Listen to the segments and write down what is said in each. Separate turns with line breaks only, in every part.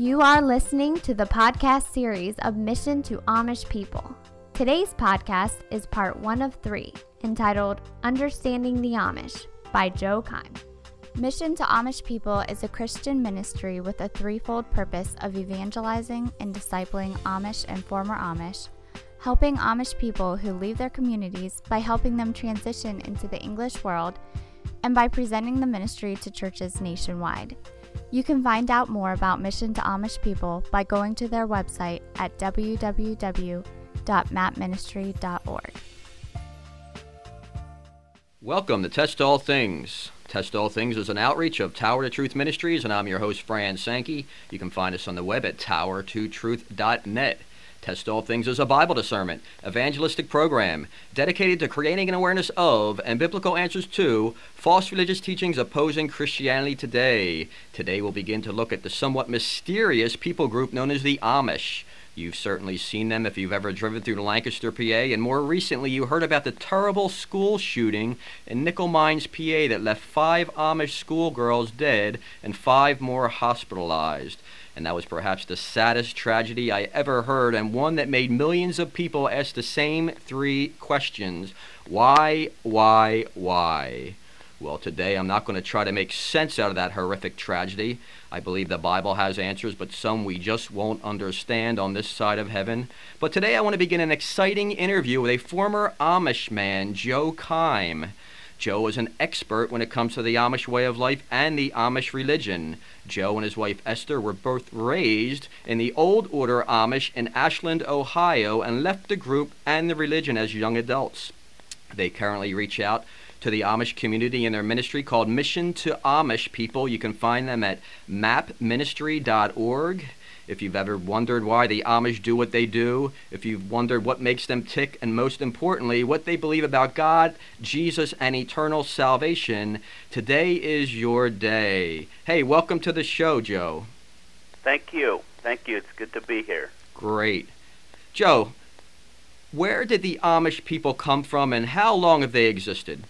You are listening to the podcast series of Mission to Amish People. Today's podcast is part one of three, entitled Understanding the Amish by Joe Keim. Mission to Amish People is a Christian ministry with a threefold purpose of evangelizing and discipling Amish and former Amish, helping Amish people who leave their communities by helping them transition into the English world, and by presenting the ministry to churches nationwide. You can find out more about Mission to Amish People by going to their website at www.mapministry.org.
Welcome to Test All Things. Test All Things is an outreach of Tower to Truth Ministries, and I'm your host, Fran Sankey. You can find us on the web at tower2truth.net. Test All Things is a Bible discernment, evangelistic program dedicated to creating an awareness of and biblical answers to false religious teachings opposing Christianity today. Today we'll begin to look at the somewhat mysterious people group known as the Amish. You've certainly seen them if you've ever driven through Lancaster, PA, and more recently you heard about the terrible school shooting in Nickel Mines, PA that left five Amish schoolgirls dead and five more hospitalized and that was perhaps the saddest tragedy I ever heard, and one that made millions of people ask the same three questions why, why, why? Well, today I'm not going to try to make sense out of that horrific tragedy. I believe the Bible has answers, but some we just won't understand on this side of heaven. But today I want to begin an exciting interview with a former Amish man, Joe Keim. Joe is an expert when it comes to the Amish way of life and the Amish religion. Joe and his wife Esther were both raised in the Old Order Amish in Ashland, Ohio, and left the group and the religion as young adults. They currently reach out to the Amish community in their ministry called Mission to Amish People. You can find them at mapministry.org. If you've ever wondered why the Amish do what they do, if you've wondered what makes them tick, and most importantly, what they believe about God, Jesus, and eternal salvation, today is your day. Hey, welcome to the show, Joe.
Thank you. Thank you. It's good to be here.
Great. Joe, where did the Amish people come from and how long have they existed?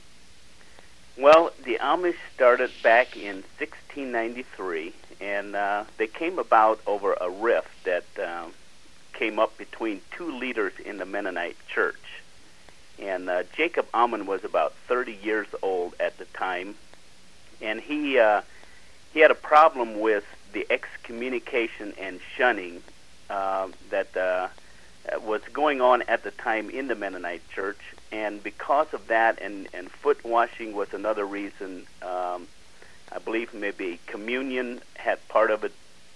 Well, the Amish started back in 1693 and uh, they came about over a rift that uh, came up between two leaders in the Mennonite church. And uh, Jacob Ammann was about 30 years old at the time, and he uh, he had a problem with the excommunication and shunning uh, that uh, was going on at the time in the Mennonite church. And because of that, and, and foot washing was another reason. Um, I believe maybe communion had part of it.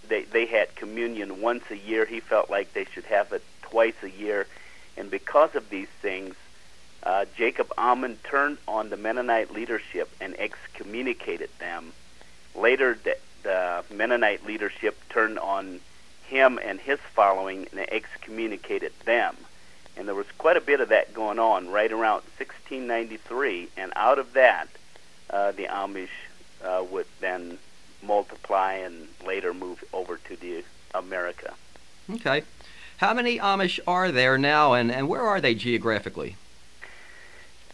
They they had communion once a year. He felt like they should have it twice a year, and because of these things, uh, Jacob Ammann turned on the Mennonite leadership and excommunicated them. Later, the, the Mennonite leadership turned on him and his following and excommunicated them. And there was quite a bit of that going on right around 1693. And out of that, uh, the Amish uh, would then multiply and later move over to the America.
Okay. How many Amish are there now, and, and where are they geographically?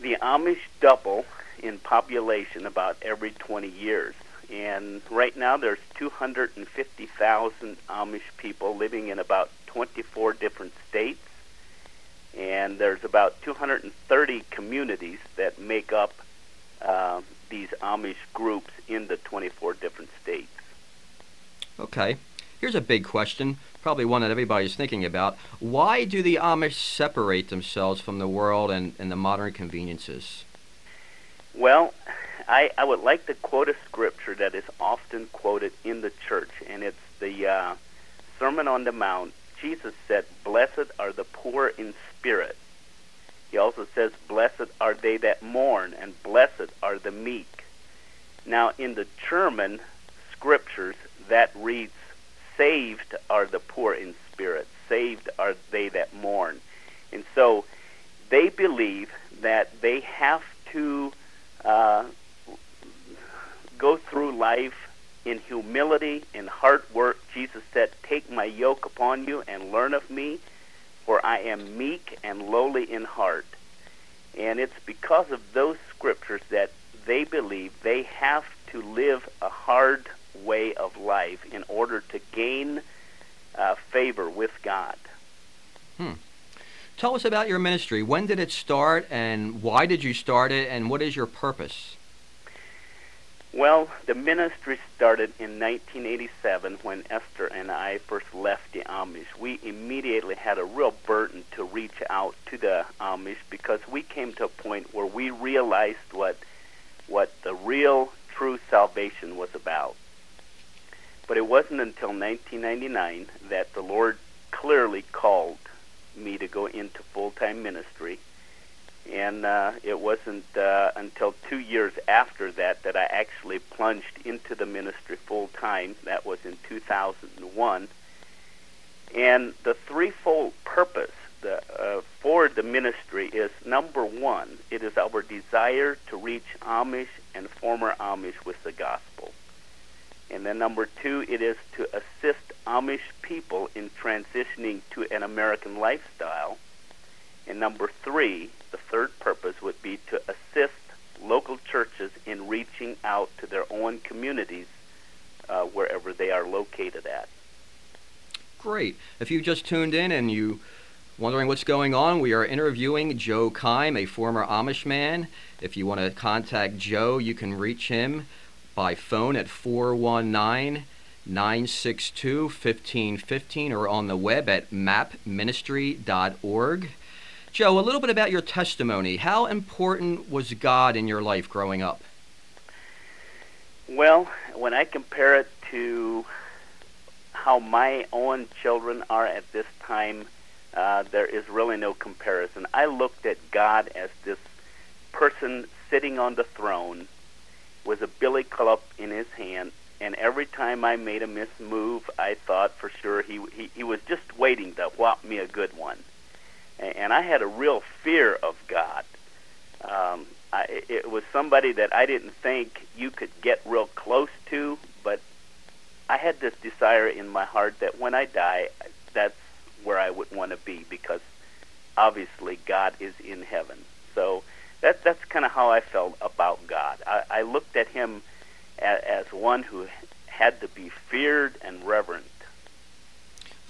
The Amish double in population about every 20 years. And right now there's 250,000 Amish people living in about 24 different states. And there's about 230 communities that make up uh, these Amish groups in the 24 different states.
Okay. Here's a big question, probably one that everybody's thinking about. Why do the Amish separate themselves from the world and, and the modern conveniences?
Well, I, I would like to quote a scripture that is often quoted in the church, and it's the uh, Sermon on the Mount. Jesus said, Blessed are the poor in spirit, he also says, Blessed are they that mourn, and blessed are the meek. Now, in the German scriptures, that reads, Saved are the poor in spirit, saved are they that mourn. And so they believe that they have to uh, go through life in humility, in hard work. Jesus said, Take my yoke upon you and learn of me for I am meek and lowly in heart. And it's because of those scriptures that they believe they have to live a hard way of life in order to gain uh, favor with God.
Hmm. Tell us about your ministry. When did it start, and why did you start it, and what is your purpose?
Well, the ministry started in 1987 when Esther and I first left the Amish. We immediately had a real burden to reach out to the Amish because we came to a point where we realized what what the real true salvation was about. But it wasn't until 1999 that the Lord clearly called me to go into full time ministry. And uh, it wasn't uh, until two years after that that I actually plunged into the ministry full time. That was in 2001. And the threefold purpose the, uh, for the ministry is number one, it is our desire to reach Amish and former Amish with the gospel. And then number two, it is to assist Amish people in transitioning to an American lifestyle. And number three, the third purpose would be to assist local churches in reaching out to their own communities uh, wherever they are located at.
Great. If you just tuned in and you wondering what's going on, we are interviewing Joe Keim, a former Amish man. If you want to contact Joe, you can reach him by phone at 419 962 1515 or on the web at mapministry.org. Joe, a little bit about your testimony. How important was God in your life growing up?
Well, when I compare it to how my own children are at this time, uh, there is really no comparison. I looked at God as this person sitting on the throne with a billy club in his hand, and every time I made a mismove, I thought for sure he, he he was just waiting to whop me a good one, and I had a real fear of God. Um, I, it was somebody that I didn't think you could get real close to, but I had this desire in my heart that when I die, that's where I would want to be because obviously God is in heaven. So that that's kind of how I felt about God. I, I looked at him as, as one who had to be feared and reverent.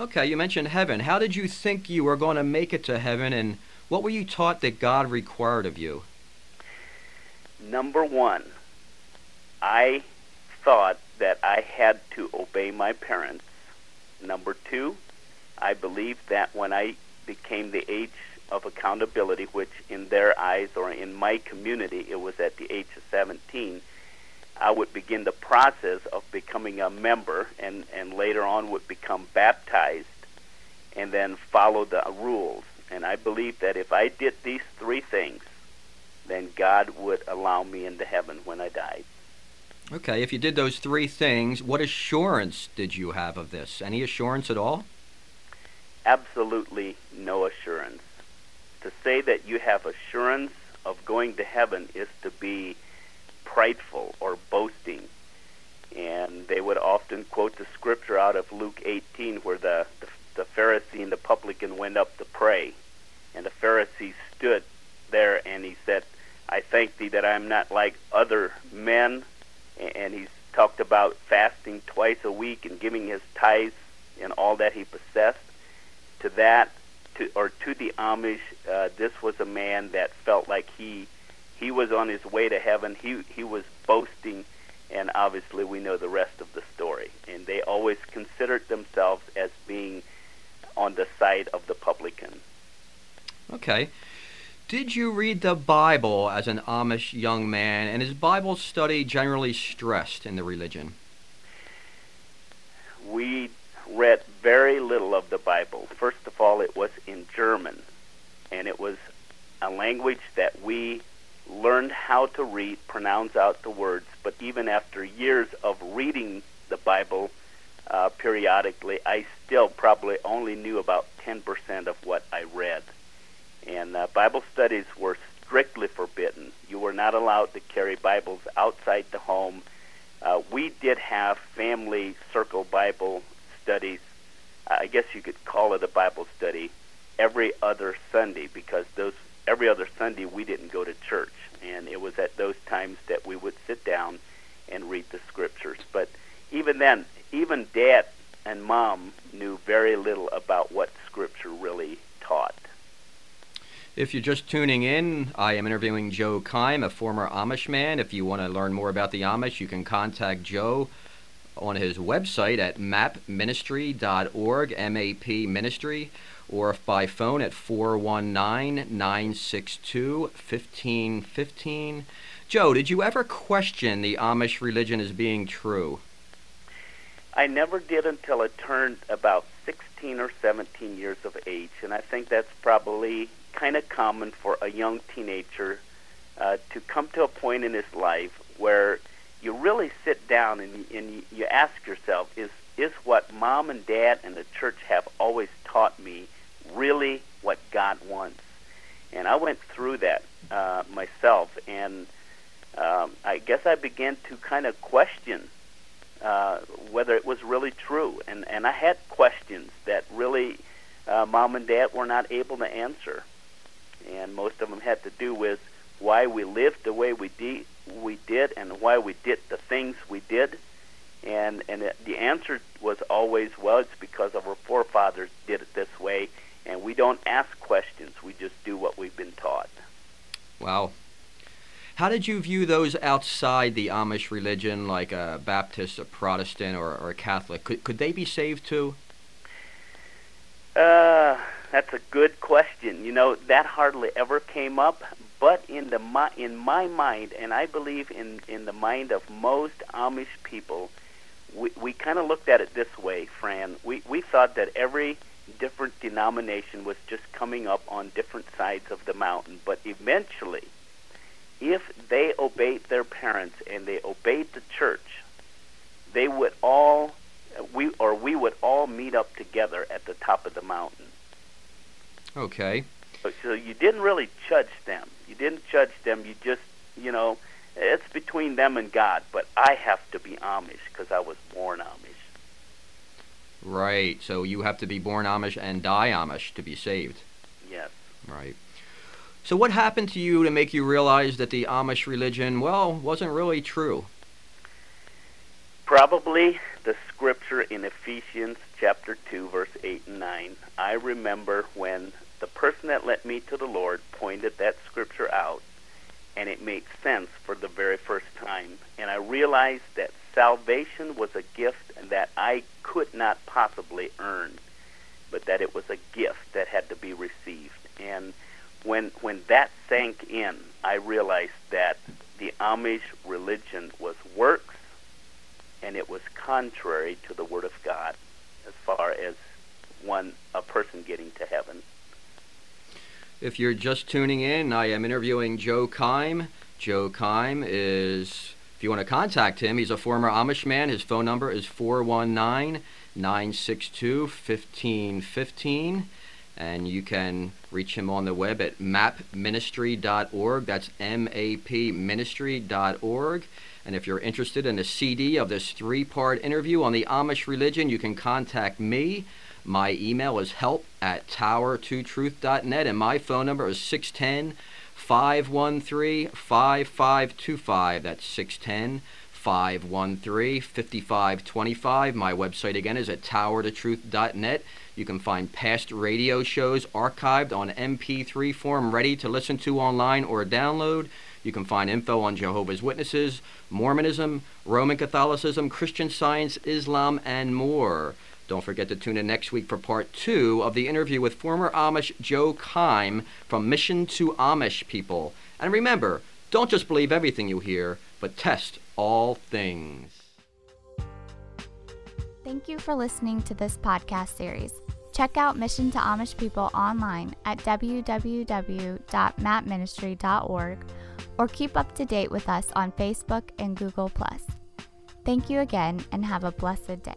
Okay, you mentioned heaven. How did you think you were going to make it to heaven, and what were you taught that God required of you?
Number one, I thought that I had to obey my parents. Number two, I believed that when I became the age of accountability, which in their eyes or in my community it was at the age of 17, I would begin the process of becoming a member and, and later on would become baptized and then follow the rules. And I believe that if I did these three things, then God would allow me into heaven when I died.
Okay, if you did those three things, what assurance did you have of this? Any assurance at all?
Absolutely no assurance. To say that you have assurance of going to heaven is to be prideful or boasting. And they would often quote the scripture out of Luke 18 where the, the, the Pharisee and the publican went up to pray. And the Pharisee stood there and he said, I thank thee that I am not like other men. And he's talked about fasting twice a week and giving his tithes and all that he possessed. To that, to or to the Amish, uh, this was a man that felt like he he was on his way to heaven. He he was boasting, and obviously we know the rest of the story. And they always considered themselves as being on the side of the publican.
Okay. Did you read the Bible as an Amish young man, and is Bible study generally stressed in the religion?
We read very little of the Bible. First of all, it was in German, and it was a language that we learned how to read, pronounce out the words, but even after years of reading the Bible uh, periodically, I still probably only knew about 10% of what I read and uh, Bible studies were strictly forbidden. You were not allowed to carry Bibles outside the home. Uh, we did have family circle Bible studies. I guess you could call it a Bible study every other Sunday because those every other Sunday we didn't go to church, and it was at those times that we would sit down and read the scriptures. But even then, even dad and mom knew very little about what Scripture really taught.
If you're just tuning in, I am interviewing Joe Keim, a former Amish man. If you want to learn more about the Amish, you can contact Joe on his website at mapministry.org, M-A-P ministry, or if by phone at 419-962-1515. Joe, did you ever question the Amish religion as being true?
I never did until I turned about 16 or 17 years of age, and I think that's probably kind of common for a young teenager uh, to come to a point in his life where you really sit down and, and you ask yourself, is is what mom and dad and the church have always taught me really what God wants? And I went through that uh, myself, and um, I guess I began to kind of question uh, whether it was really true, and and I had questions that really uh, mom and dad were not able to answer, and most of them had to do with why we lived the way we did we did and why we did the things we did. And and it, the answer was always well it's because our forefathers did it this way and we don't ask questions we just do what we've been taught
wow how did you view those outside the Amish religion, like a Baptist, a Protestant, or, or a Catholic? Could, could they be saved too?
Uh, that's a good question. You know, that hardly ever came up, but in the in my mind, and I believe in in the mind of most Amish people, we we kind of looked at it this way, Fran. We we thought that every different denomination was just coming up on different sides of the mountain, but eventually, if they obeyed their parents and they obeyed the church, they would all we or we would all meet up together at the top of the mountain.
Okay.
So you didn't really judge them. You didn't judge them. You just, you know, it's between them and God. But I have to be Amish because I was born Amish.
Right. So you have to be born Amish and die Amish to be saved.
Yes.
Right. So what happened to you to make you realize that the Amish religion, well, wasn't really true?
Probably the scripture in Ephesians chapter 2 verse 8 and 9. I remember when the person that led me to the Lord pointed that scripture out, and it made sense for the very first time. And I realized that salvation was a gift that I could not possibly earn, but that it was a gift that had to be received. And when when that sank in, I realized that the Amish religion was works, and it was contrary to the Word of God as far as one a person getting to heaven.
If you're just tuning in, I am interviewing Joe Keim. Joe Keim is, if you want to contact him, he's a former Amish man. His phone number is 419 962 1515. And you can reach him on the web at mapministry.org. That's M A P ministry.org. And if you're interested in a CD of this three part interview on the Amish religion, you can contact me. My email is help at tower2truth.net, and my phone number is 610 513 5525. That's 610 513 5525. My website again is at tower2truth.net. You can find past radio shows archived on MP3 form, ready to listen to online or download. You can find info on Jehovah's Witnesses, Mormonism, Roman Catholicism, Christian Science, Islam, and more. Don't forget to tune in next week for part two of the interview with former Amish Joe Keim from Mission to Amish People. And remember, don't just believe everything you hear, but test all things.
Thank you for listening to this podcast series. Check out Mission to Amish People online at www.mapministry.org or keep up to date with us on Facebook and Google. Thank you again and have a blessed day.